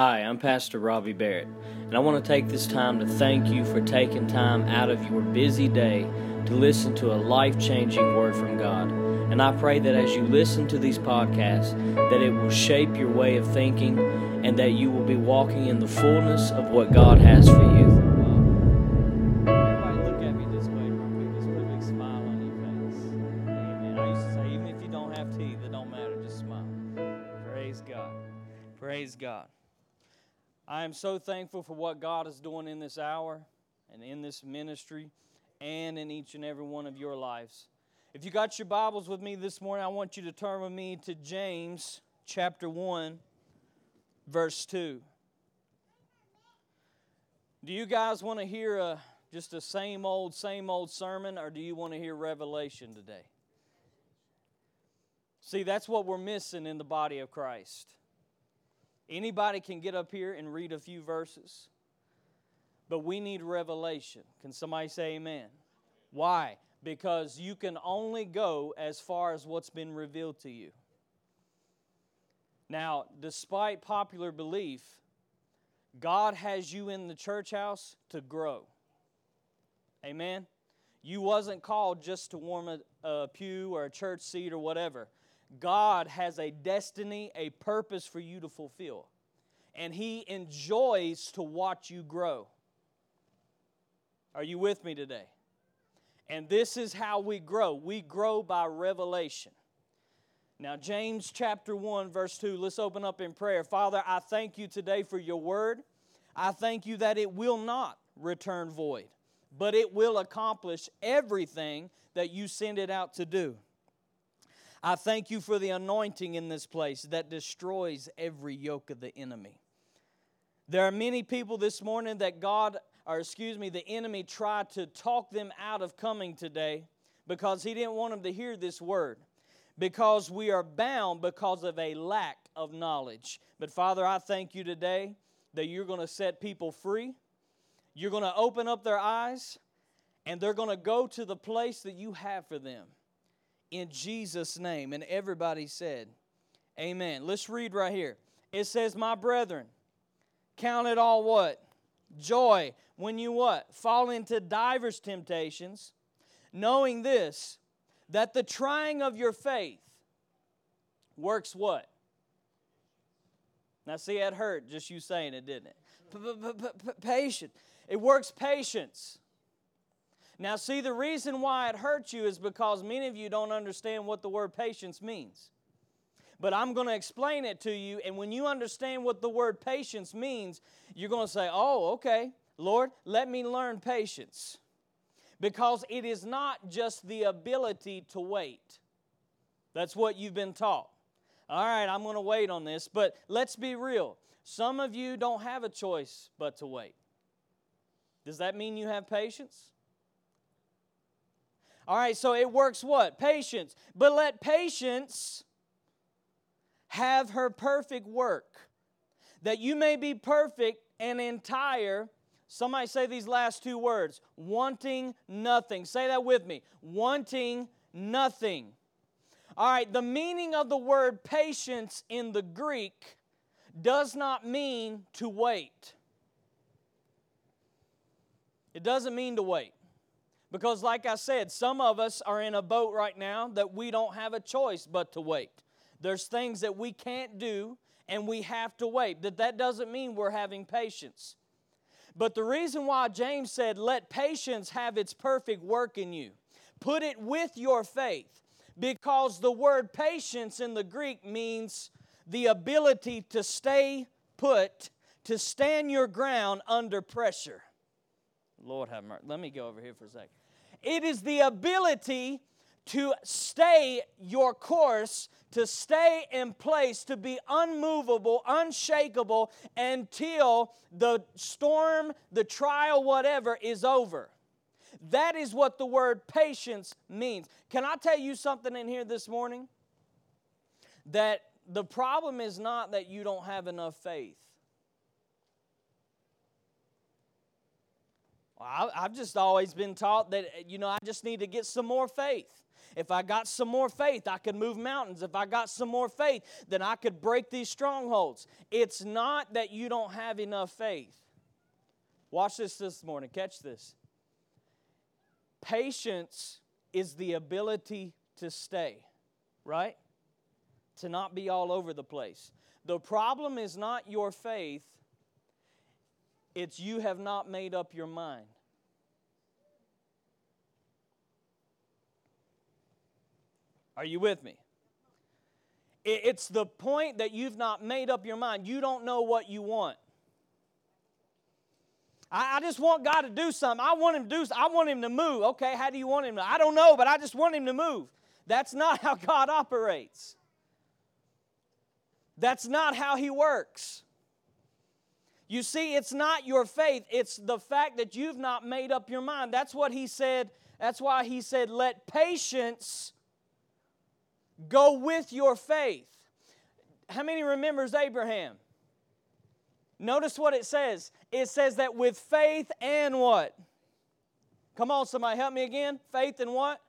Hi, I'm Pastor Robbie Barrett, and I want to take this time to thank you for taking time out of your busy day to listen to a life changing word from God. And I pray that as you listen to these podcasts, that it will shape your way of thinking and that you will be walking in the fullness of what God has for you. Am so thankful for what God is doing in this hour and in this ministry and in each and every one of your lives. If you got your Bibles with me this morning, I want you to turn with me to James chapter 1, verse 2. Do you guys want to hear a, just a same old, same old sermon, or do you want to hear revelation today? See, that's what we're missing in the body of Christ. Anybody can get up here and read a few verses, but we need revelation. Can somebody say amen? Why? Because you can only go as far as what's been revealed to you. Now, despite popular belief, God has you in the church house to grow. Amen. You wasn't called just to warm a, a pew or a church seat or whatever. God has a destiny, a purpose for you to fulfill. And He enjoys to watch you grow. Are you with me today? And this is how we grow we grow by revelation. Now, James chapter 1, verse 2, let's open up in prayer. Father, I thank you today for your word. I thank you that it will not return void, but it will accomplish everything that you send it out to do. I thank you for the anointing in this place that destroys every yoke of the enemy. There are many people this morning that God, or excuse me, the enemy tried to talk them out of coming today because he didn't want them to hear this word. Because we are bound because of a lack of knowledge. But Father, I thank you today that you're going to set people free. You're going to open up their eyes, and they're going to go to the place that you have for them in Jesus' name. And everybody said, Amen. Let's read right here. It says, My brethren, count it all what? Joy when you what? Fall into divers temptations, knowing this, that the trying of your faith works what? Now, see, that hurt just you saying it, didn't it? Patience. It works patience. Now, see, the reason why it hurts you is because many of you don't understand what the word patience means. But I'm going to explain it to you, and when you understand what the word patience means, you're going to say, Oh, okay, Lord, let me learn patience. Because it is not just the ability to wait. That's what you've been taught. All right, I'm going to wait on this, but let's be real. Some of you don't have a choice but to wait. Does that mean you have patience? All right, so it works what? Patience. But let patience have her perfect work, that you may be perfect and entire. Somebody say these last two words wanting nothing. Say that with me wanting nothing. All right, the meaning of the word patience in the Greek does not mean to wait. It doesn't mean to wait. Because, like I said, some of us are in a boat right now that we don't have a choice but to wait. There's things that we can't do and we have to wait. That that doesn't mean we're having patience. But the reason why James said, let patience have its perfect work in you, put it with your faith, because the word patience in the Greek means the ability to stay put, to stand your ground under pressure. Lord have mercy. Let me go over here for a second. It is the ability to stay your course, to stay in place, to be unmovable, unshakable until the storm, the trial, whatever is over. That is what the word patience means. Can I tell you something in here this morning? That the problem is not that you don't have enough faith. Well, I've just always been taught that, eh, you know, I just need to get some more faith. If I got some more faith, I could move mountains. If I got some more faith, then I could break these strongholds. It's not that you don't have enough faith. Watch this this morning. Catch this. Patience is the ability to stay, right? To not be all over the place. The problem is not your faith, it's you have not made up your mind. Are you with me? It's the point that you've not made up your mind. You don't know what you want. I, just want God to do something. I want Him to do. I want Him to move. Okay, how do you want Him to? I don't know, but I just want Him to move. That's not how God operates. That's not how He works. You see, it's not your faith, it's the fact that you've not made up your mind. That's what He said. That's why He said, let patience go with your faith. How many remembers Abraham? Notice what it says. It says that with faith and what? Come on, somebody, help me again. Faith and what?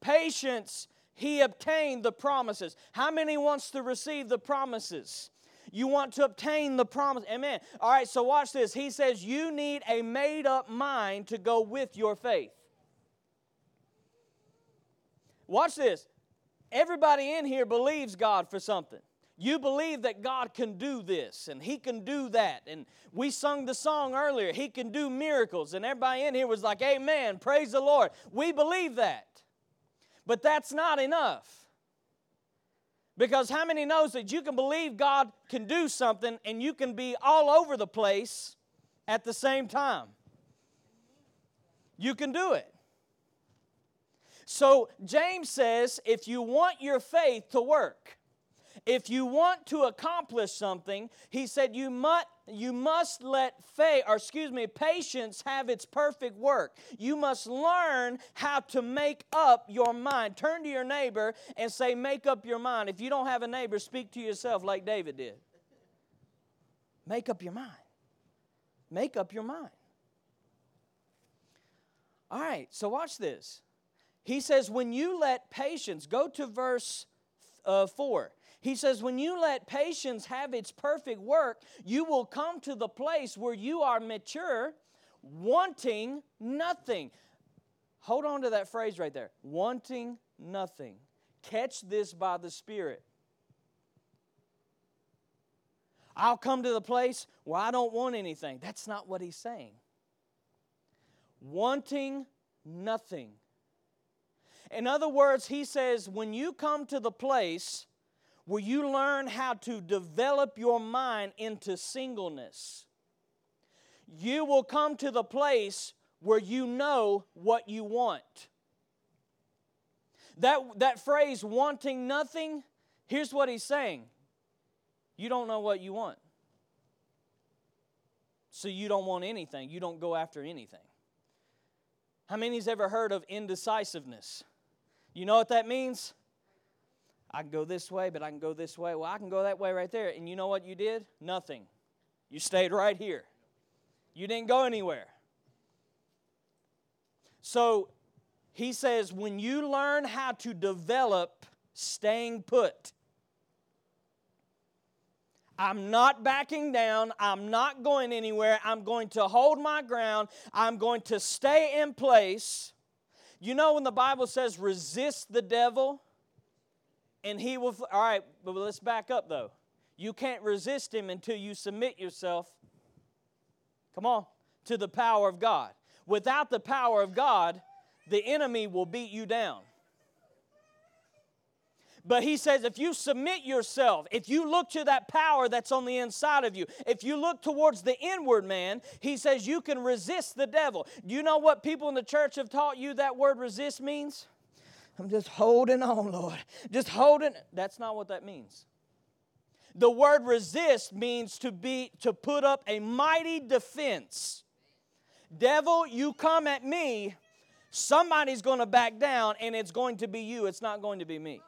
Patience he obtained the promises. How many wants to receive the promises? You want to obtain the promise. Amen. All right, so watch this. He says you need a made up mind to go with your faith. Watch this. Everybody in here believes God for something. You believe that God can do this and He can do that. And we sung the song earlier, He can do miracles. And everybody in here was like, Amen, praise the Lord. We believe that. But that's not enough. Because how many knows that you can believe God can do something and you can be all over the place at the same time? You can do it. So James says if you want your faith to work, if you want to accomplish something, he said you must you must let faith or excuse me patience have its perfect work. You must learn how to make up your mind. Turn to your neighbor and say make up your mind. If you don't have a neighbor, speak to yourself like David did. Make up your mind. Make up your mind. All right, so watch this. He says, when you let patience, go to verse uh, 4. He says, when you let patience have its perfect work, you will come to the place where you are mature, wanting nothing. Hold on to that phrase right there wanting nothing. Catch this by the Spirit. I'll come to the place where I don't want anything. That's not what he's saying. Wanting nothing. In other words, he says, when you come to the place where you learn how to develop your mind into singleness. You will come to the place where you know what you want. That, that phrase, wanting nothing, here's what he's saying you don't know what you want. So you don't want anything. You don't go after anything. How many's ever heard of indecisiveness? You know what that means? I can go this way, but I can go this way. Well, I can go that way right there. And you know what you did? Nothing. You stayed right here. You didn't go anywhere. So he says, when you learn how to develop staying put, I'm not backing down. I'm not going anywhere. I'm going to hold my ground. I'm going to stay in place. You know, when the Bible says resist the devil, and he will, all right, but let's back up though. You can't resist him until you submit yourself, come on, to the power of God. Without the power of God, the enemy will beat you down. But he says, if you submit yourself, if you look to that power that's on the inside of you, if you look towards the inward man, he says you can resist the devil. Do you know what people in the church have taught you that word resist means? I'm just holding on, Lord. Just holding. That's not what that means. The word resist means to be to put up a mighty defense. Devil, you come at me, somebody's going to back down and it's going to be you, it's not going to be me.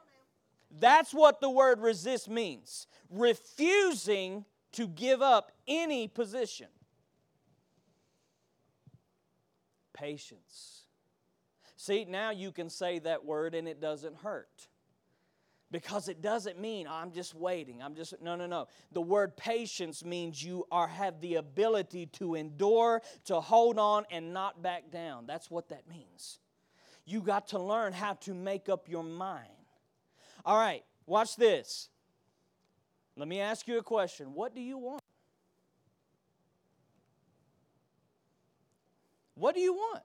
That's what the word resist means. Refusing to give up any position. patience. See, now you can say that word and it doesn't hurt. Because it doesn't mean oh, I'm just waiting. I'm just no no no. The word patience means you are have the ability to endure, to hold on and not back down. That's what that means. You got to learn how to make up your mind. All right, watch this. Let me ask you a question. What do you want? What do you want?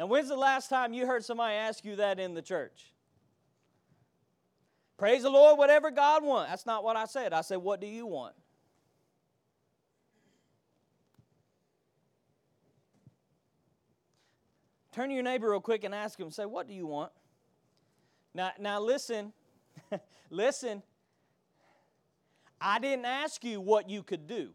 Now, when's the last time you heard somebody ask you that in the church? Praise the Lord, whatever God wants. That's not what I said. I said, What do you want? Turn to your neighbor real quick and ask him, say, What do you want? Now, now listen, listen. I didn't ask you what you could do.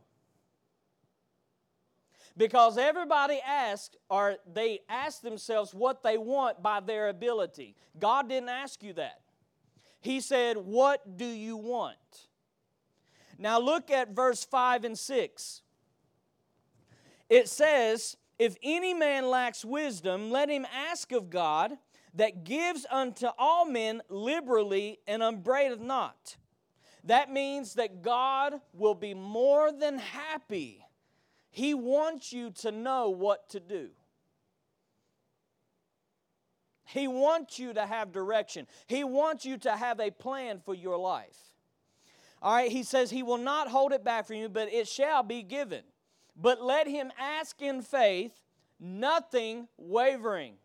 Because everybody asks, or they ask themselves what they want by their ability. God didn't ask you that. He said, What do you want? Now look at verse 5 and 6. It says, If any man lacks wisdom, let him ask of God that gives unto all men liberally and upbraideth not. That means that God will be more than happy he wants you to know what to do. He wants you to have direction. He wants you to have a plan for your life. All right, he says, He will not hold it back from you, but it shall be given. But let him ask in faith, nothing wavering.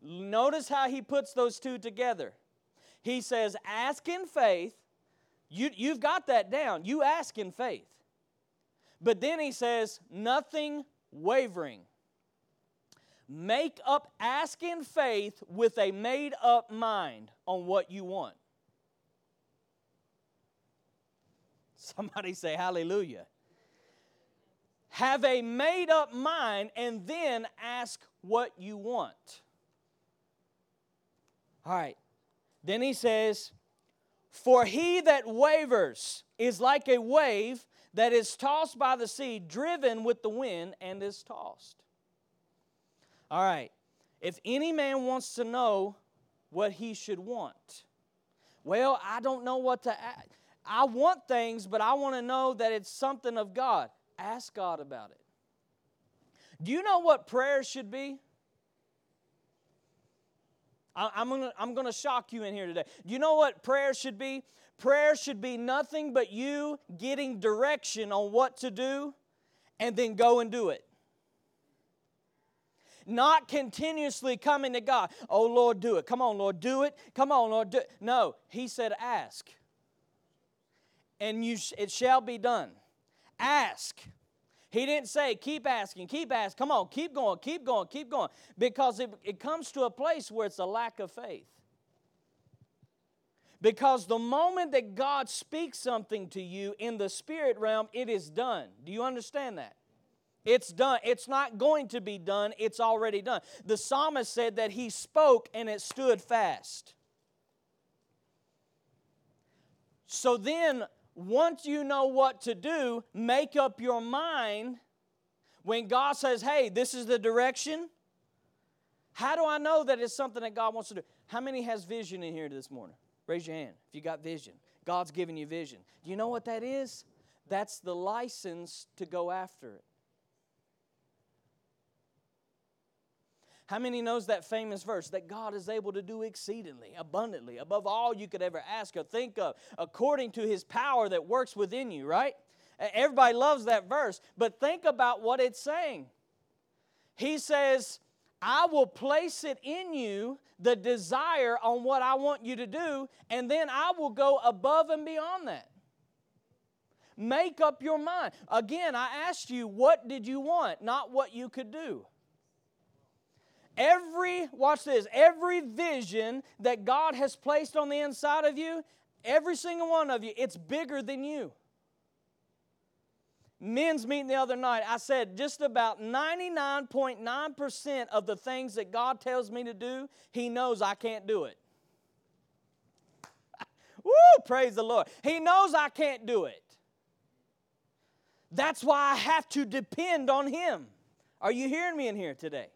Notice how he puts those two together. He says, Ask in faith. You, you've got that down. You ask in faith. But then he says, nothing wavering. Make up, ask in faith with a made up mind on what you want. Somebody say hallelujah. Have a made up mind and then ask what you want. All right. Then he says, For he that wavers is like a wave that is tossed by the sea, driven with the wind, and is tossed. All right. If any man wants to know what he should want, well, I don't know what to ask. I want things, but I want to know that it's something of God. Ask God about it. Do you know what prayer should be? I'm to I'm to shock you in here today. Do you know what prayer should be? Prayer should be nothing but you getting direction on what to do and then go and do it. Not continuously coming to God. Oh, Lord, do it. Come on, Lord, do it. Come on, Lord, do it. No, He said, ask. And you, it shall be done. Ask. He didn't say, keep asking, keep asking. Come on, keep going, keep going, keep going. Because it, it comes to a place where it's a lack of faith. Because the moment that God speaks something to you in the spirit realm, it is done. Do you understand that? It's done. It's not going to be done, it's already done. The psalmist said that he spoke and it stood fast. So then, once you know what to do, make up your mind when God says, hey, this is the direction. How do I know that it's something that God wants to do? How many has vision in here this morning? Raise your hand if you got vision. God's giving you vision. Do you know what that is? That's the license to go after it. How many knows that famous verse that God is able to do exceedingly, abundantly, above all you could ever ask or think of, according to his power that works within you, right? Everybody loves that verse, but think about what it's saying. He says, I will place it in you, the desire on what I want you to do, and then I will go above and beyond that. Make up your mind. Again, I asked you, what did you want, not what you could do. Every, watch this, every vision that God has placed on the inside of you, every single one of you, it's bigger than you men's meeting the other night, I said just about 99.9% of the things that God tells me to do, He knows I can't do it. Woo, praise the Lord. He knows I can't do it. That's why I have to depend on Him. Are you hearing me in here today?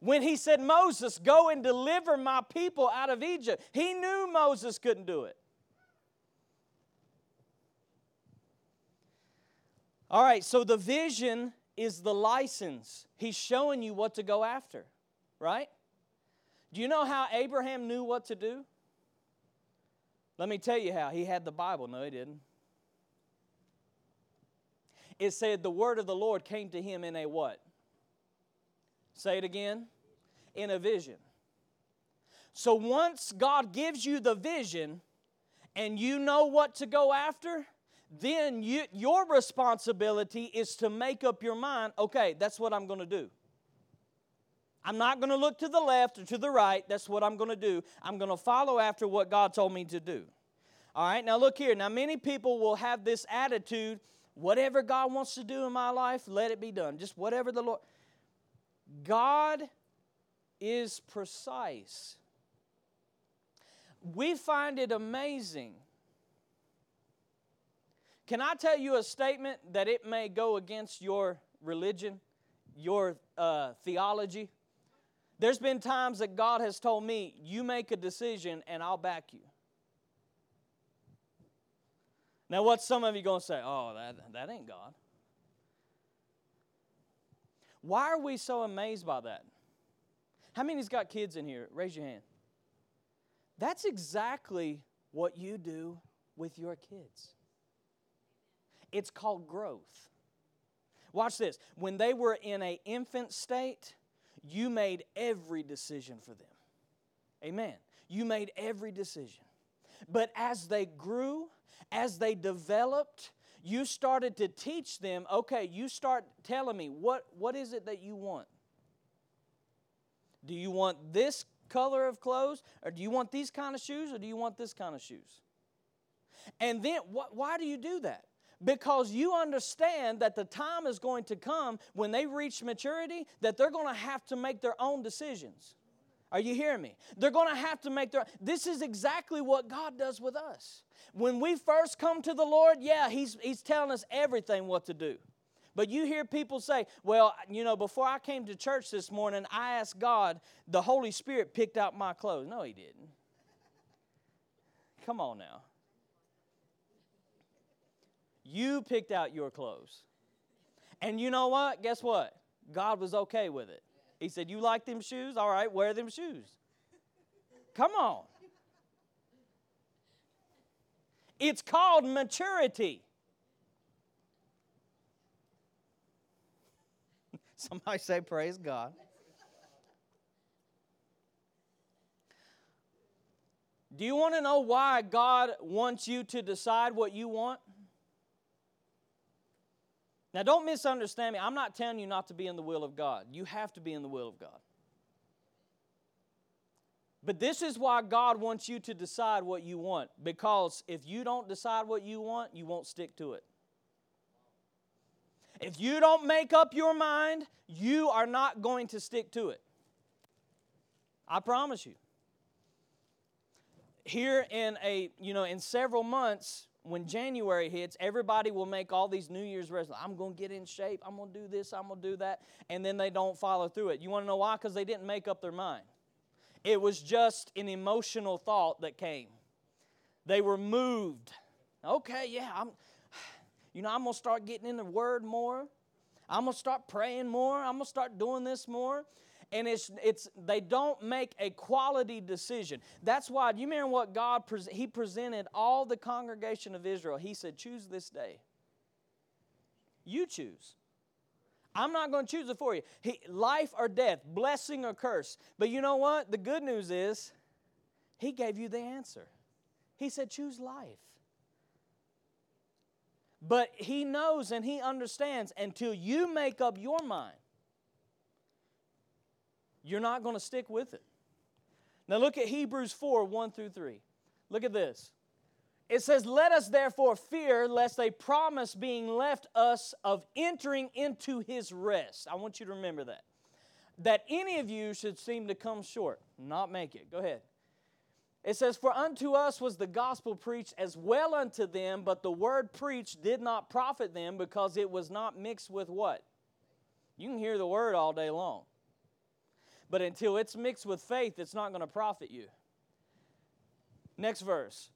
When he said, Moses, go and deliver my people out of Egypt, he knew Moses couldn't do it. All right, so the vision is the license. He's showing you what to go after, right? Do you know how Abraham knew what to do? Let me tell you how. He had the Bible. No, he didn't. It said the word of the Lord came to him in a what? Say it again. In a vision. So once God gives you the vision and you know what to go after, then you, your responsibility is to make up your mind okay, that's what I'm going to do. I'm not going to look to the left or to the right. That's what I'm going to do. I'm going to follow after what God told me to do. All right, now look here. Now, many people will have this attitude whatever God wants to do in my life, let it be done. Just whatever the Lord. God is precise. We find it amazing. Can I tell you a statement that it may go against your religion, your uh, theology? There's been times that God has told me, you make a decision and I'll back you. Now, what's some of you going to say? Oh, that, that ain't God. Why are we so amazed by that? How many's got kids in here? Raise your hand. That's exactly what you do with your kids. It's called growth. Watch this. When they were in an infant state, you made every decision for them. Amen. You made every decision. But as they grew, as they developed, you started to teach them, okay, you start telling me, what, what is it that you want? Do you want this color of clothes? Or do you want these kind of shoes? Or do you want this kind of shoes? And then, wh- why do you do that? Because you understand that the time is going to come when they reach maturity that they're going to have to make their own decisions. Are you hearing me? They're going to have to make their This is exactly what God does with us. When we first come to the Lord, yeah, he's he's telling us everything what to do. But you hear people say, well, you know, before I came to church this morning, I asked God, the Holy Spirit picked out my clothes. No, he didn't. Come on now. You picked out your clothes. And you know what? Guess what? God was okay with it. He said, You like them shoes? All right, wear them shoes. Come on. It's called maturity. Somebody say, Praise God. Do you want to know why God wants you to decide what you want? Now, don't misunderstand me. I'm not telling you not to be in the will of God. You have to be in the will of God. But this is why God wants you to decide what you want. Because if you don't decide what you want, you won't stick to it. If you don't make up your mind, you are not going to stick to it. I promise you. Here in a, you know, in several months, when January hits, everybody will make all these New Year's resolutions. I'm going to get in shape. I'm going to do this. I'm going to do that. And then they don't follow through it. You want to know why? Because they didn't make up their mind. It was just an emotional thought that came. They were moved. Okay, yeah, I'm, you know, I'm going to start getting in the Word more. I'm going to start praying more. I'm going to start doing this more and it's it's they don't make a quality decision. That's why you remember what god he presented all the congregation of israel? He said choose this day. You choose. I'm not going to choose it for you. He, life or death blessing or curse. But you know what? The good news is he gave you the answer. He said choose life. But he knows and he understands until you make up your mind you're not going to stick with it. Now look at Hebrews 4 1 through 3. Look at this. It says, Let us therefore fear lest a promise being left us of entering into his rest. I want you to remember that. That any of you should seem to come short, not make it. Go ahead. It says, For unto us was the gospel preached as well unto them, but the word preached did not profit them because it was not mixed with what? You can hear the word all day long. But until it's mixed with faith, it's not going to profit you. Next verse.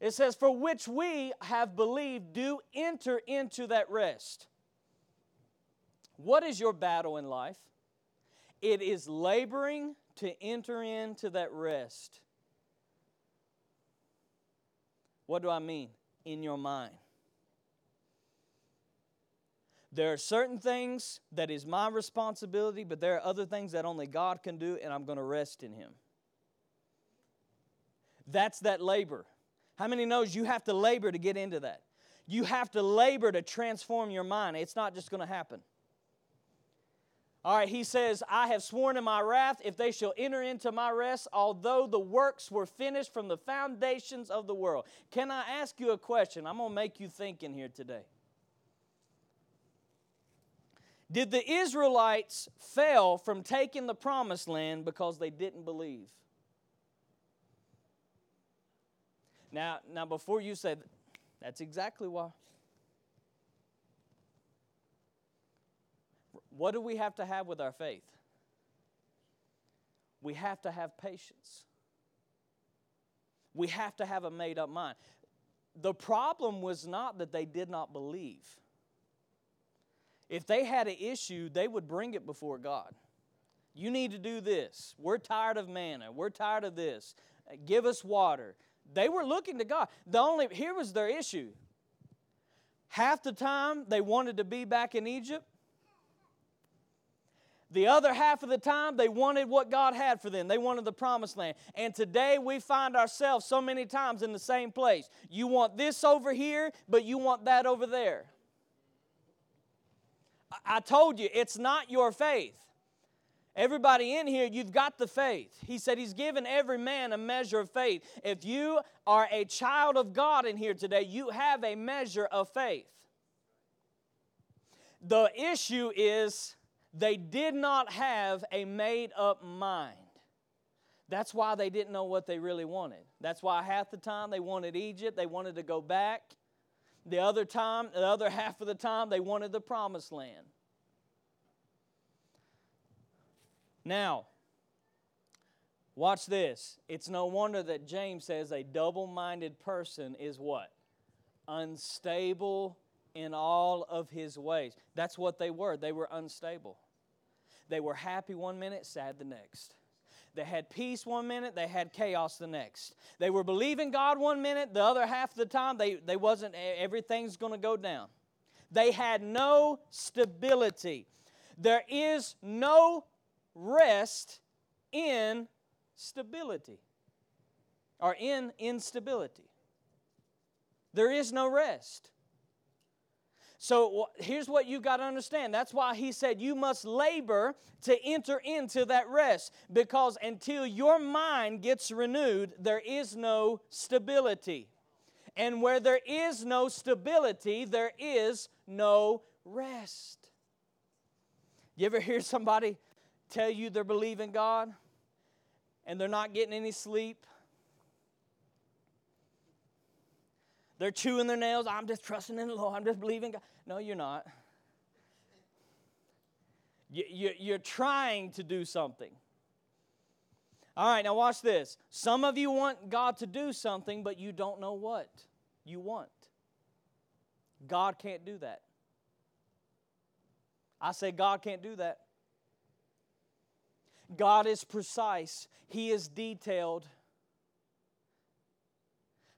It says, For which we have believed, do enter into that rest. What is your battle in life? It is laboring to enter into that rest. What do I mean? In your mind. There are certain things that is my responsibility, but there are other things that only God can do, and I'm going to rest in Him. That's that labor. How many knows you have to labor to get into that? You have to labor to transform your mind. It's not just going to happen. All right, he says, I have sworn in my wrath, if they shall enter into my rest, although the works were finished from the foundations of the world. Can I ask you a question? I'm going to make you think in here today. Did the Israelites fail from taking the promised land because they didn't believe? Now, now before you say that's exactly why. What do we have to have with our faith? We have to have patience. We have to have a made up mind. The problem was not that they did not believe. If they had an issue, they would bring it before God. You need to do this. We're tired of manna. We're tired of this. Uh, give us water. They were looking to God. The only here was their issue. Half the time they wanted to be back in Egypt. The other half of the time, they wanted what God had for them. They wanted the promised land. And today we find ourselves so many times in the same place. You want this over here, but you want that over there. I told you, it's not your faith. Everybody in here, you've got the faith. He said He's given every man a measure of faith. If you are a child of God in here today, you have a measure of faith. The issue is they did not have a made up mind. That's why they didn't know what they really wanted. That's why half the time they wanted Egypt, they wanted to go back. The other time, the other half of the time, they wanted the promised land. Now, watch this. It's no wonder that James says a double minded person is what? Unstable in all of his ways. That's what they were. They were unstable. They were happy one minute, sad the next. They had peace one minute, they had chaos the next. They were believing God one minute, the other half of the time they, they wasn't everything's going to go down. They had no stability. There is no rest in stability or in instability. There is no rest. So here's what you got to understand. That's why he said you must labor to enter into that rest because until your mind gets renewed, there is no stability. And where there is no stability, there is no rest. You ever hear somebody tell you they're believing God and they're not getting any sleep? They're chewing their nails. I'm just trusting in the Lord. I'm just believing God. No, you're not. You're trying to do something. All right, now watch this. Some of you want God to do something, but you don't know what you want. God can't do that. I say God can't do that. God is precise, He is detailed.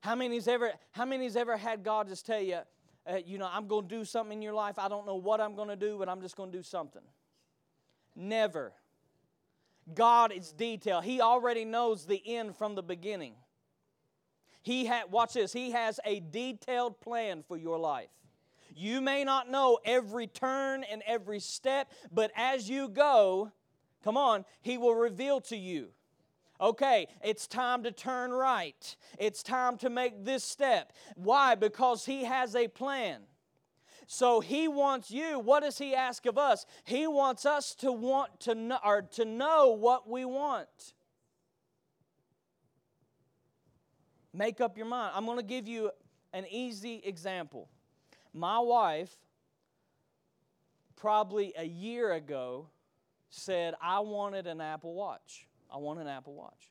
How many's ever, how many's ever had God just tell you, uh, you know, I'm going to do something in your life. I don't know what I'm going to do, but I'm just going to do something. Never. God is detailed. He already knows the end from the beginning. He had watch this. He has a detailed plan for your life. You may not know every turn and every step, but as you go, come on, he will reveal to you okay, it's time to turn right. It's time to make this step. Why? Because He has a plan. So he wants you. What does he ask of us? He wants us to want to know or to know what we want. Make up your mind. I'm going to give you an easy example. My wife, probably a year ago, said, I wanted an Apple Watch. I want an Apple Watch.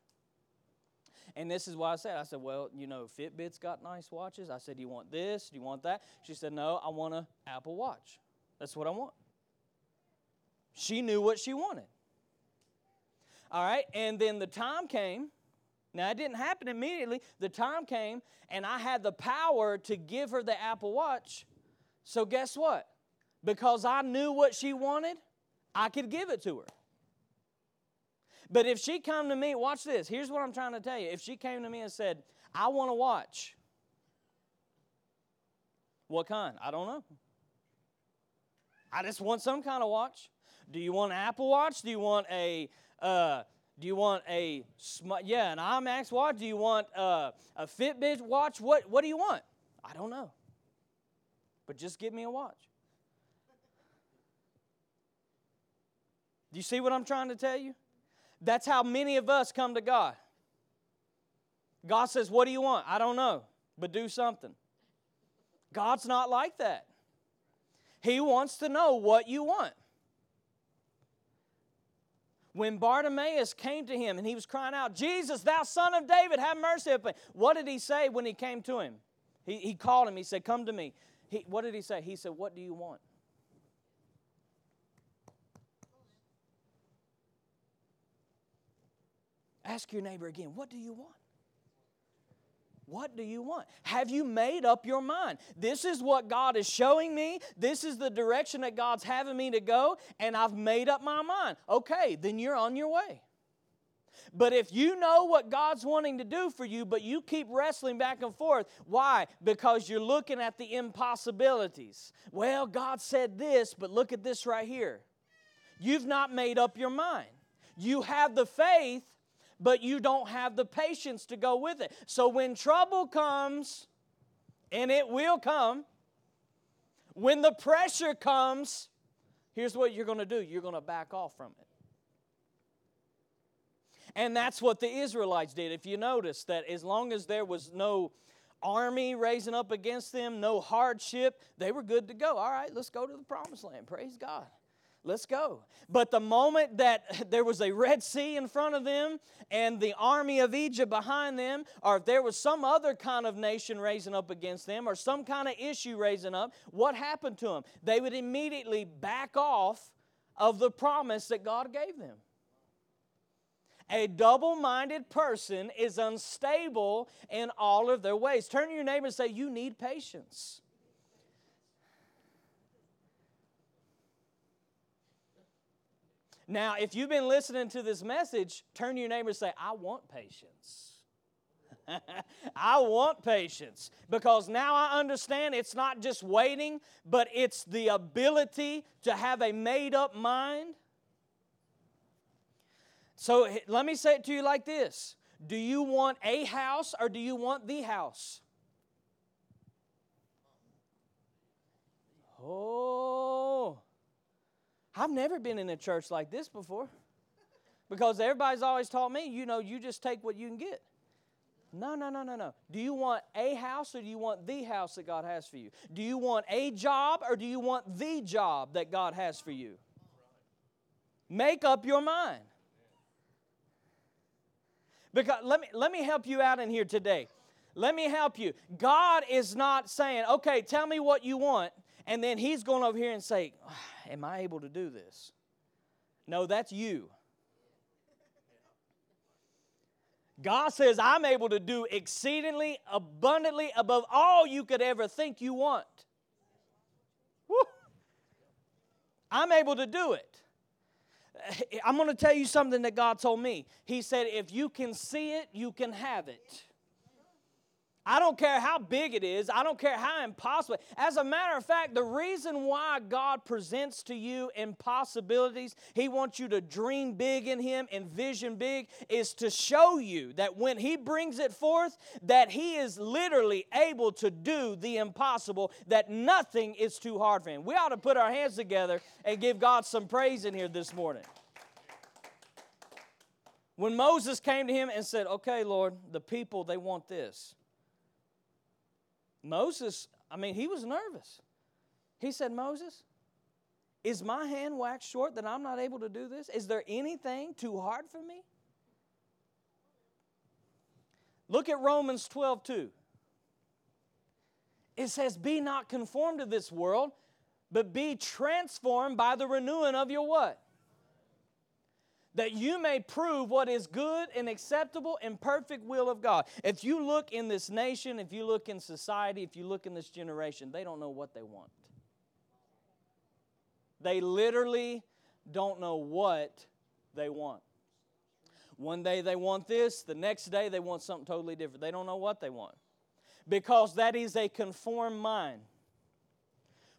And this is why I said. I said, Well, you know, Fitbit's got nice watches. I said, Do you want this? Do you want that? She said, No, I want an Apple Watch. That's what I want. She knew what she wanted. All right, and then the time came. Now, it didn't happen immediately. The time came, and I had the power to give her the Apple Watch. So, guess what? Because I knew what she wanted, I could give it to her. But if she come to me, watch this. Here's what I'm trying to tell you. If she came to me and said, "I want to watch," what kind? I don't know. I just want some kind of watch. Do you want an Apple Watch? Do you want a uh, do you want a yeah an IMAX watch? Do you want uh, a Fitbit watch? What what do you want? I don't know. But just give me a watch. Do you see what I'm trying to tell you? That's how many of us come to God. God says, What do you want? I don't know, but do something. God's not like that. He wants to know what you want. When Bartimaeus came to him and he was crying out, Jesus, thou son of David, have mercy upon me. What did he say when he came to him? He, he called him, he said, Come to me. He, what did he say? He said, What do you want? Ask your neighbor again, what do you want? What do you want? Have you made up your mind? This is what God is showing me. This is the direction that God's having me to go, and I've made up my mind. Okay, then you're on your way. But if you know what God's wanting to do for you, but you keep wrestling back and forth, why? Because you're looking at the impossibilities. Well, God said this, but look at this right here. You've not made up your mind. You have the faith, but you don't have the patience to go with it. So when trouble comes, and it will come, when the pressure comes, here's what you're going to do you're going to back off from it. And that's what the Israelites did. If you notice that as long as there was no army raising up against them, no hardship, they were good to go. All right, let's go to the promised land. Praise God. Let's go. But the moment that there was a Red Sea in front of them and the army of Egypt behind them, or if there was some other kind of nation raising up against them, or some kind of issue raising up, what happened to them? They would immediately back off of the promise that God gave them. A double minded person is unstable in all of their ways. Turn to your neighbor and say, You need patience. Now, if you've been listening to this message, turn to your neighbor and say, I want patience. I want patience because now I understand it's not just waiting, but it's the ability to have a made up mind. So let me say it to you like this Do you want a house or do you want the house? Oh, I've never been in a church like this before because everybody's always taught me, you know, you just take what you can get. No, no, no, no, no. Do you want a house or do you want the house that God has for you? Do you want a job or do you want the job that God has for you? Make up your mind. Because let me let me help you out in here today. Let me help you. God is not saying, "Okay, tell me what you want," and then he's going over here and say, ah, Am I able to do this? No, that's you. God says, I'm able to do exceedingly abundantly above all you could ever think you want. Woo. I'm able to do it. I'm going to tell you something that God told me. He said, if you can see it, you can have it. I don't care how big it is. I don't care how impossible. As a matter of fact, the reason why God presents to you impossibilities, He wants you to dream big in Him, envision big, is to show you that when He brings it forth, that He is literally able to do the impossible, that nothing is too hard for Him. We ought to put our hands together and give God some praise in here this morning. When Moses came to him and said, Okay, Lord, the people, they want this. Moses, I mean, he was nervous. He said, Moses, is my hand waxed short that I'm not able to do this? Is there anything too hard for me? Look at Romans 12 2. It says, Be not conformed to this world, but be transformed by the renewing of your what? That you may prove what is good and acceptable and perfect will of God. If you look in this nation, if you look in society, if you look in this generation, they don't know what they want. They literally don't know what they want. One day they want this, the next day they want something totally different. They don't know what they want. Because that is a conformed mind.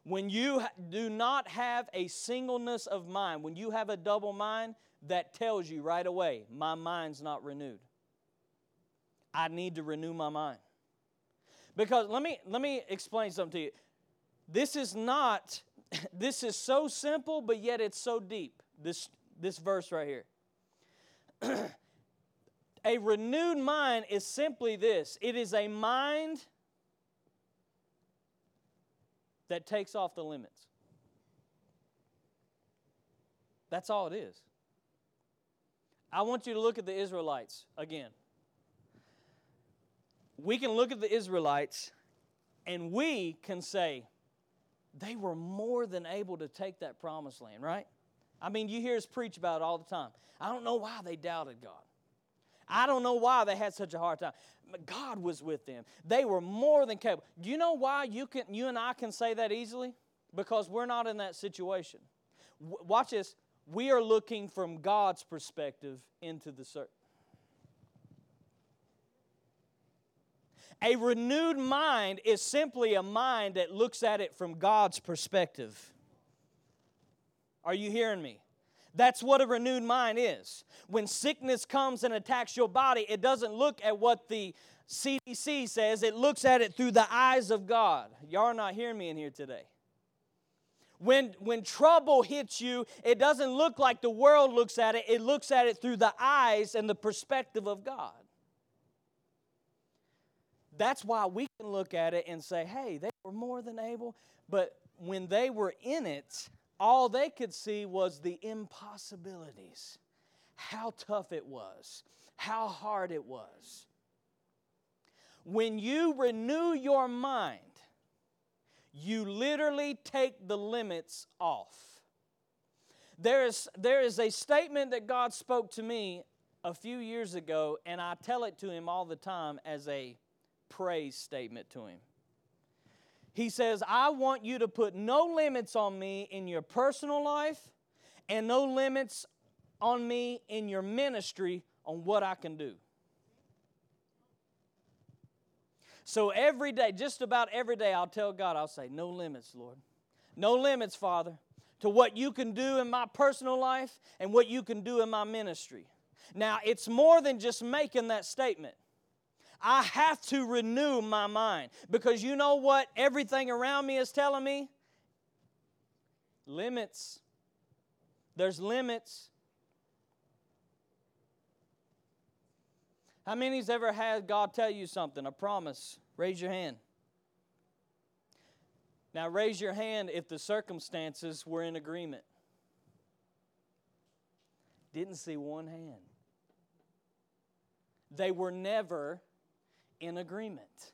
When you do not have a singleness of mind, when you have a double mind, that tells you right away, my mind's not renewed. I need to renew my mind. Because let me let me explain something to you. This is not this is so simple, but yet it's so deep. This, this verse right here. a renewed mind is simply this it is a mind that takes off the limits. That's all it is. I want you to look at the Israelites again. We can look at the Israelites and we can say, they were more than able to take that promised land, right? I mean, you hear us preach about it all the time. I don't know why they doubted God. I don't know why they had such a hard time. God was with them. They were more than capable. Do you know why you can you and I can say that easily? Because we're not in that situation. W- watch this. We are looking from God's perspective into the certain. A renewed mind is simply a mind that looks at it from God's perspective. Are you hearing me? That's what a renewed mind is. When sickness comes and attacks your body, it doesn't look at what the CDC says, it looks at it through the eyes of God. Y'all are not hearing me in here today. When, when trouble hits you, it doesn't look like the world looks at it, it looks at it through the eyes and the perspective of God. That's why we can look at it and say, hey, they were more than able. But when they were in it, all they could see was the impossibilities, how tough it was, how hard it was. When you renew your mind, you literally take the limits off. There is, there is a statement that God spoke to me a few years ago, and I tell it to him all the time as a praise statement to him. He says, I want you to put no limits on me in your personal life and no limits on me in your ministry on what I can do. So every day, just about every day, I'll tell God, I'll say, No limits, Lord. No limits, Father, to what you can do in my personal life and what you can do in my ministry. Now, it's more than just making that statement. I have to renew my mind because you know what everything around me is telling me? Limits. There's limits. How many's ever had God tell you something, a promise? Raise your hand. Now, raise your hand if the circumstances were in agreement. Didn't see one hand. They were never in agreement.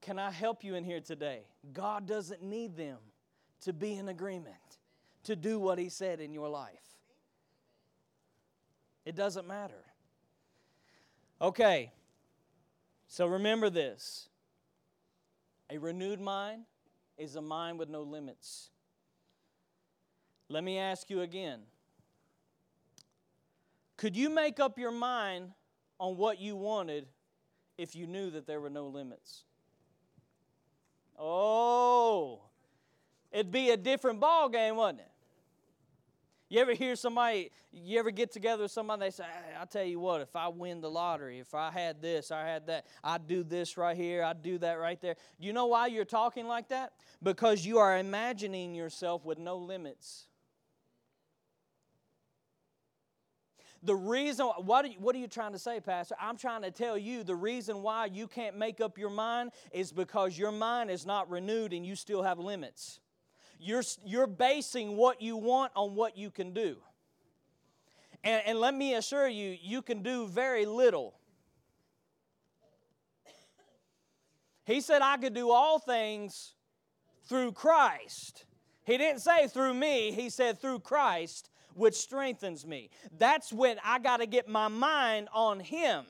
Can I help you in here today? God doesn't need them to be in agreement to do what He said in your life. It doesn't matter. Okay, so remember this a renewed mind is a mind with no limits. Let me ask you again. Could you make up your mind on what you wanted if you knew that there were no limits? Oh, it'd be a different ball game, wouldn't it? You ever hear somebody, you ever get together with somebody, they say, I'll tell you what, if I win the lottery, if I had this, I had that, I'd do this right here, I'd do that right there. Do you know why you're talking like that? Because you are imagining yourself with no limits. The reason, what are, you, what are you trying to say, Pastor? I'm trying to tell you the reason why you can't make up your mind is because your mind is not renewed and you still have limits. You're, you're basing what you want on what you can do. And, and let me assure you, you can do very little. He said, I could do all things through Christ. He didn't say through me, he said through Christ which strengthens me. That's when I got to get my mind on Him.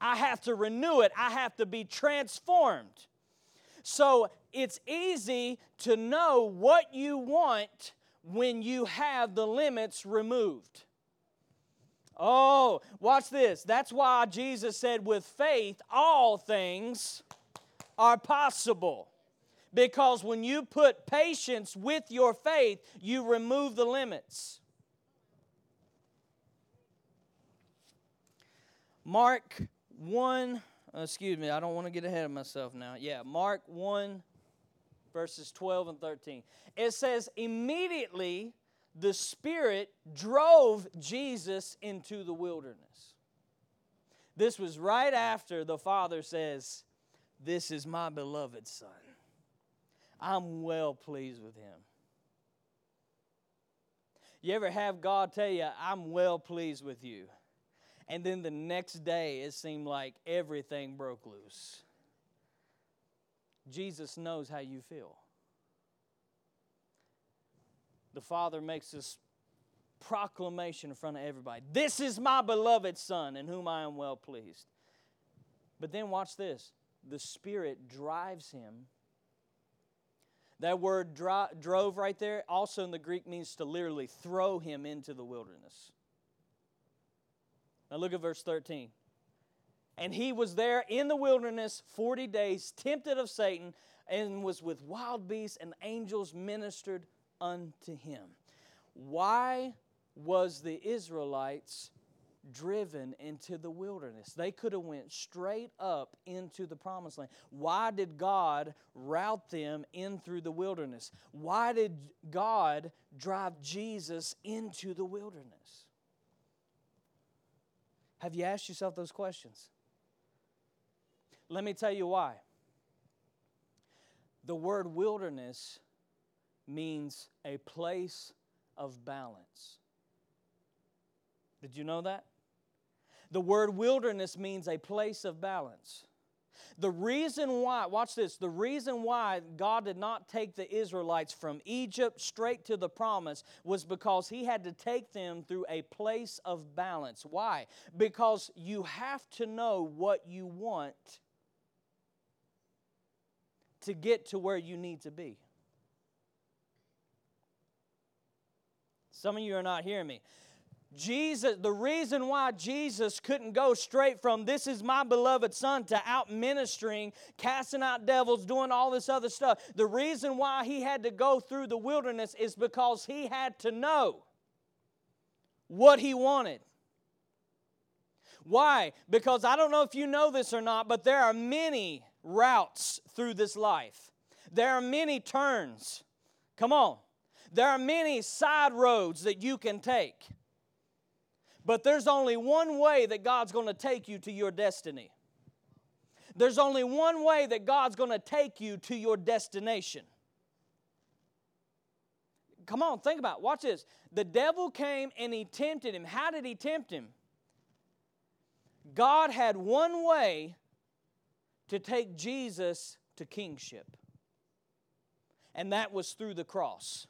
I have to renew it, I have to be transformed. So it's easy to know what you want when you have the limits removed. Oh, watch this. That's why Jesus said, with faith, all things are possible. Because when you put patience with your faith, you remove the limits. Mark 1, uh, excuse me, I don't want to get ahead of myself now. Yeah, Mark 1, verses 12 and 13. It says, Immediately the Spirit drove Jesus into the wilderness. This was right after the Father says, This is my beloved Son. I'm well pleased with him. You ever have God tell you, I'm well pleased with you? And then the next day, it seemed like everything broke loose. Jesus knows how you feel. The Father makes this proclamation in front of everybody This is my beloved Son, in whom I am well pleased. But then watch this the Spirit drives him. That word dro- drove right there also in the Greek means to literally throw him into the wilderness. Now look at verse 13. And he was there in the wilderness 40 days, tempted of Satan, and was with wild beasts, and angels ministered unto him. Why was the Israelites driven into the wilderness? They could have went straight up into the promised land. Why did God route them in through the wilderness? Why did God drive Jesus into the wilderness? Have you asked yourself those questions? Let me tell you why. The word wilderness means a place of balance. Did you know that? The word wilderness means a place of balance. The reason why, watch this, the reason why God did not take the Israelites from Egypt straight to the promise was because He had to take them through a place of balance. Why? Because you have to know what you want to get to where you need to be. Some of you are not hearing me. Jesus, the reason why Jesus couldn't go straight from this is my beloved son to out ministering, casting out devils, doing all this other stuff, the reason why he had to go through the wilderness is because he had to know what he wanted. Why? Because I don't know if you know this or not, but there are many routes through this life. There are many turns. Come on. There are many side roads that you can take. But there's only one way that God's going to take you to your destiny. There's only one way that God's going to take you to your destination. Come on, think about it. Watch this. The devil came and he tempted him. How did he tempt him? God had one way to take Jesus to kingship, and that was through the cross.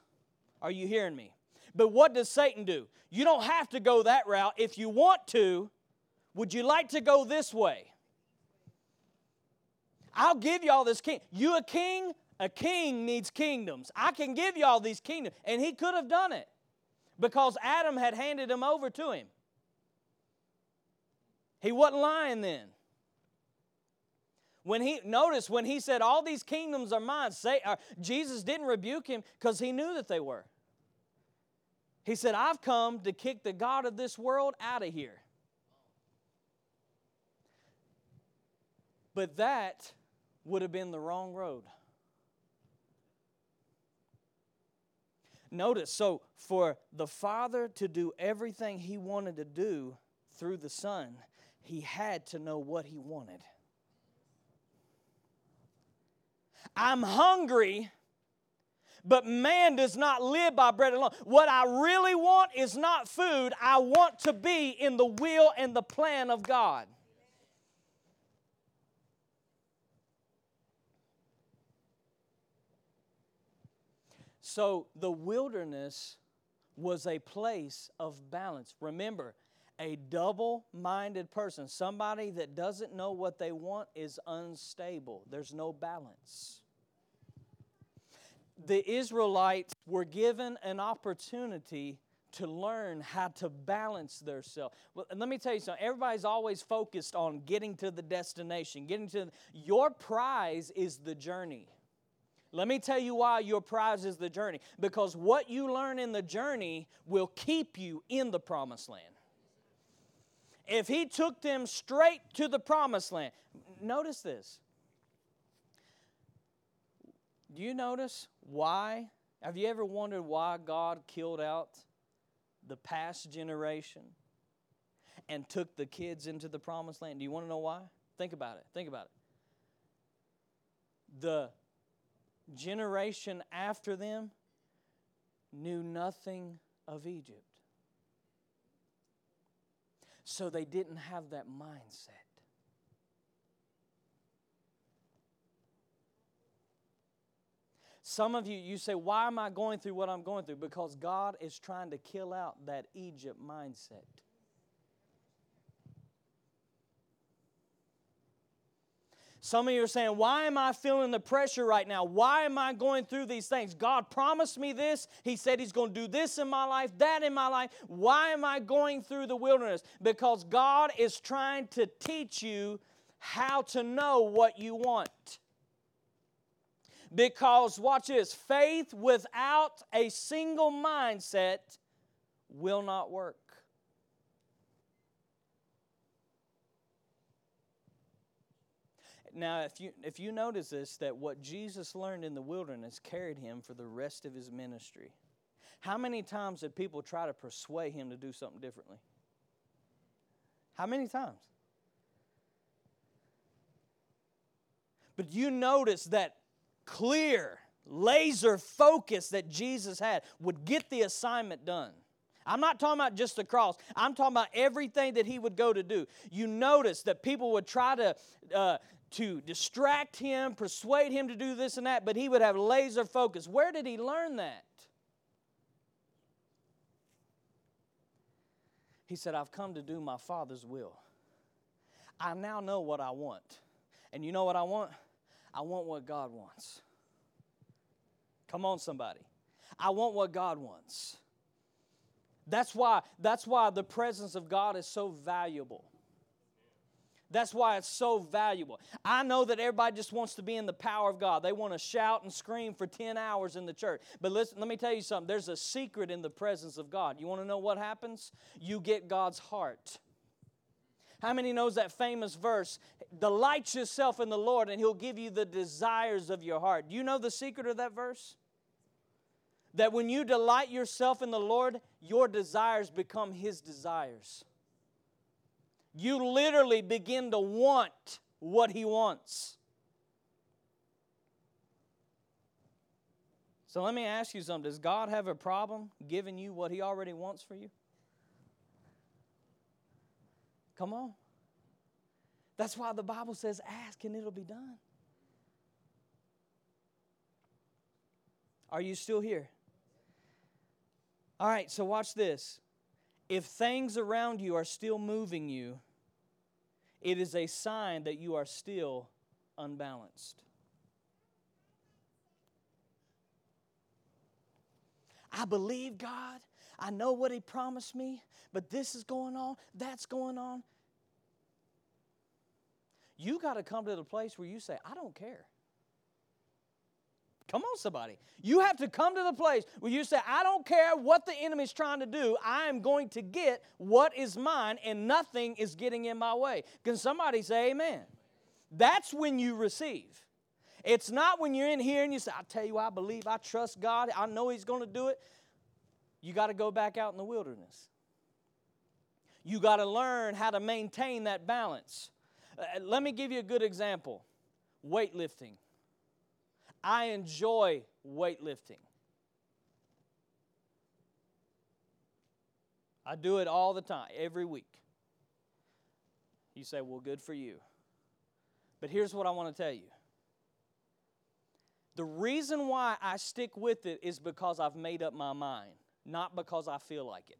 Are you hearing me? But what does Satan do? You don't have to go that route. If you want to, would you like to go this way? I'll give you all this king. You a king? A king needs kingdoms. I can give you all these kingdoms. And he could have done it because Adam had handed them over to him. He wasn't lying then. When he notice when he said all these kingdoms are mine, say, uh, Jesus didn't rebuke him because he knew that they were. He said, I've come to kick the God of this world out of here. But that would have been the wrong road. Notice, so for the Father to do everything He wanted to do through the Son, He had to know what He wanted. I'm hungry, but man does not live by bread alone. What I really want is not food, I want to be in the will and the plan of God. So the wilderness was a place of balance. Remember, a double minded person, somebody that doesn't know what they want, is unstable. There's no balance. The Israelites were given an opportunity to learn how to balance themselves. Well, let me tell you something. Everybody's always focused on getting to the destination, getting to the, your prize is the journey. Let me tell you why your prize is the journey. Because what you learn in the journey will keep you in the promised land. If he took them straight to the promised land, notice this. Do you notice why? Have you ever wondered why God killed out the past generation and took the kids into the promised land? Do you want to know why? Think about it. Think about it. The generation after them knew nothing of Egypt. So they didn't have that mindset. Some of you, you say, Why am I going through what I'm going through? Because God is trying to kill out that Egypt mindset. Some of you are saying, Why am I feeling the pressure right now? Why am I going through these things? God promised me this. He said He's going to do this in my life, that in my life. Why am I going through the wilderness? Because God is trying to teach you how to know what you want. Because, watch this faith without a single mindset will not work. Now, if you, if you notice this, that what Jesus learned in the wilderness carried him for the rest of his ministry. How many times did people try to persuade him to do something differently? How many times? But you notice that clear, laser focus that Jesus had would get the assignment done. I'm not talking about just the cross. I'm talking about everything that he would go to do. You notice that people would try to uh, to distract him, persuade him to do this and that, but he would have laser focus. Where did he learn that? He said, I've come to do my Father's will. I now know what I want. And you know what I want? I want what God wants. Come on, somebody. I want what God wants. That's why, that's why the presence of God is so valuable. That's why it's so valuable. I know that everybody just wants to be in the power of God. They want to shout and scream for 10 hours in the church. But listen, let me tell you something. There's a secret in the presence of God. You want to know what happens? You get God's heart. How many knows that famous verse? Delight yourself in the Lord and he'll give you the desires of your heart. Do you know the secret of that verse? That when you delight yourself in the Lord, your desires become his desires you literally begin to want what He wants. So let me ask you something. Does God have a problem giving you what He already wants for you? Come on. That's why the Bible says, ask and it'll be done. Are you still here? All right, so watch this. If things around you are still moving you, it is a sign that you are still unbalanced. I believe God. I know what He promised me, but this is going on, that's going on. You got to come to the place where you say, I don't care. Come on, somebody. You have to come to the place where you say, I don't care what the enemy's trying to do. I am going to get what is mine, and nothing is getting in my way. Can somebody say amen? That's when you receive. It's not when you're in here and you say, I tell you, I believe, I trust God, I know He's going to do it. you got to go back out in the wilderness. You got to learn how to maintain that balance. Uh, let me give you a good example weightlifting. I enjoy weightlifting. I do it all the time, every week. You say, well, good for you. But here's what I want to tell you the reason why I stick with it is because I've made up my mind, not because I feel like it.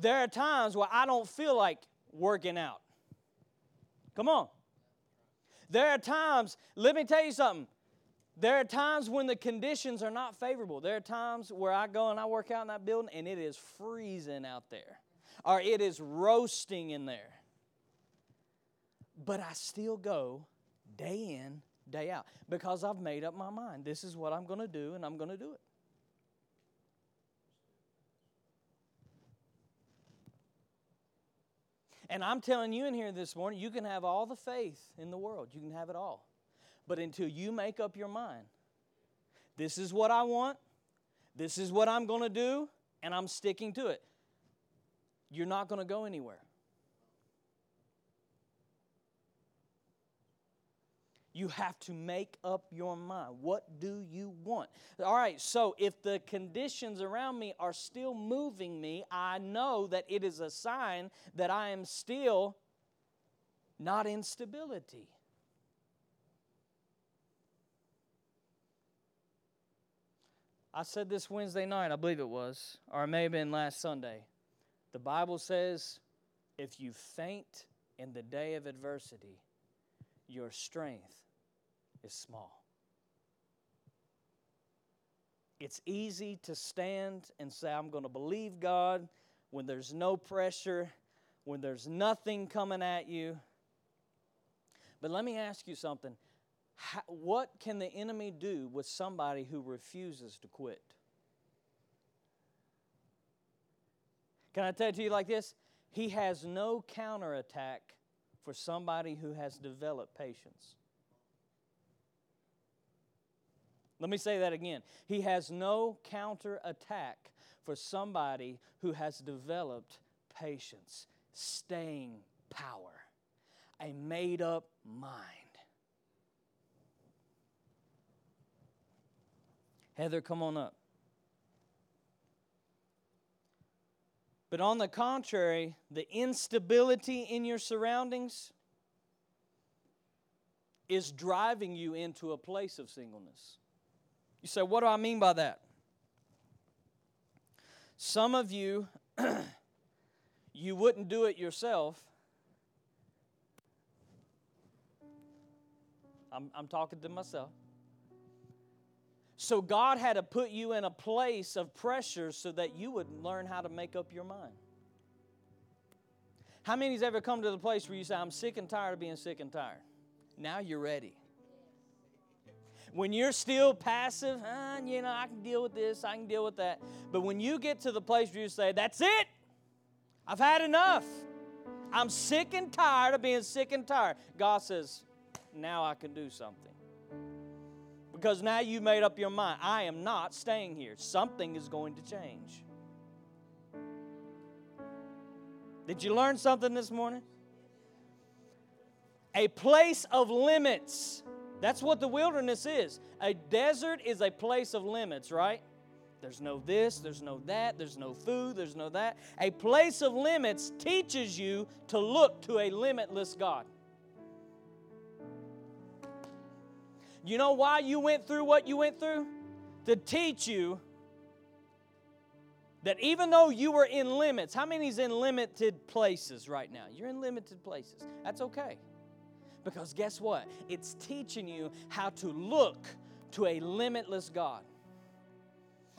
There are times where I don't feel like working out. Come on. There are times, let me tell you something. There are times when the conditions are not favorable. There are times where I go and I work out in that building and it is freezing out there, or it is roasting in there. But I still go day in, day out because I've made up my mind. This is what I'm going to do, and I'm going to do it. And I'm telling you in here this morning, you can have all the faith in the world, you can have it all. But until you make up your mind, this is what I want, this is what I'm going to do, and I'm sticking to it, you're not going to go anywhere. You have to make up your mind. What do you want? All right, so if the conditions around me are still moving me, I know that it is a sign that I am still not in stability. I said this Wednesday night, I believe it was, or it may have been last Sunday. The Bible says, if you faint in the day of adversity, your strength is small. It's easy to stand and say, I'm going to believe God when there's no pressure, when there's nothing coming at you. But let me ask you something. How, what can the enemy do with somebody who refuses to quit? Can I tell it to you like this? He has no counterattack for somebody who has developed patience. Let me say that again. He has no counterattack for somebody who has developed patience, staying power, a made up mind. Heather, come on up. But on the contrary, the instability in your surroundings is driving you into a place of singleness. You say, what do I mean by that? Some of you, you wouldn't do it yourself. I'm, I'm talking to myself. So God had to put you in a place of pressure so that you would learn how to make up your mind. How many's ever come to the place where you say, I'm sick and tired of being sick and tired? Now you're ready. When you're still passive, uh, you know, I can deal with this, I can deal with that. But when you get to the place where you say, That's it, I've had enough. I'm sick and tired of being sick and tired. God says, Now I can do something because now you made up your mind. I am not staying here. Something is going to change. Did you learn something this morning? A place of limits. That's what the wilderness is. A desert is a place of limits, right? There's no this, there's no that, there's no food, there's no that. A place of limits teaches you to look to a limitless God. You know why you went through what you went through? To teach you that even though you were in limits, how many's in limited places right now? You're in limited places. That's okay. Because guess what? It's teaching you how to look to a limitless God.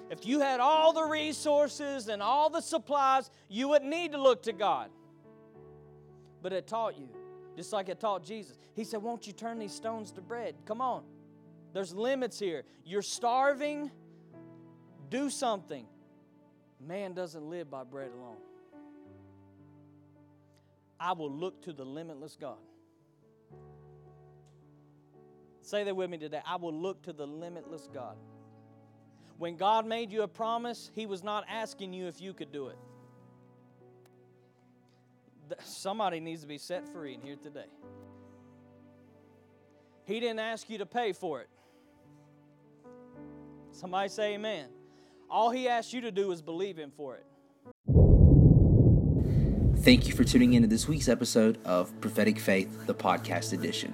If you had all the resources and all the supplies, you wouldn't need to look to God. But it taught you just like it taught Jesus. He said, Won't you turn these stones to bread? Come on. There's limits here. You're starving, do something. Man doesn't live by bread alone. I will look to the limitless God. Say that with me today. I will look to the limitless God. When God made you a promise, He was not asking you if you could do it. Somebody needs to be set free in here today. He didn't ask you to pay for it. Somebody say amen. All He asked you to do is believe Him for it. Thank you for tuning in to this week's episode of Prophetic Faith, the podcast edition.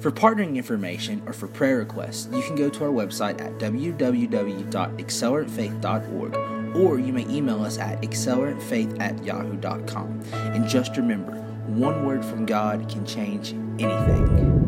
For partnering information or for prayer requests, you can go to our website at www.accelerantfaith.org or you may email us at accelerantfaith at yahoo.com. And just remember, one word from God can change anything.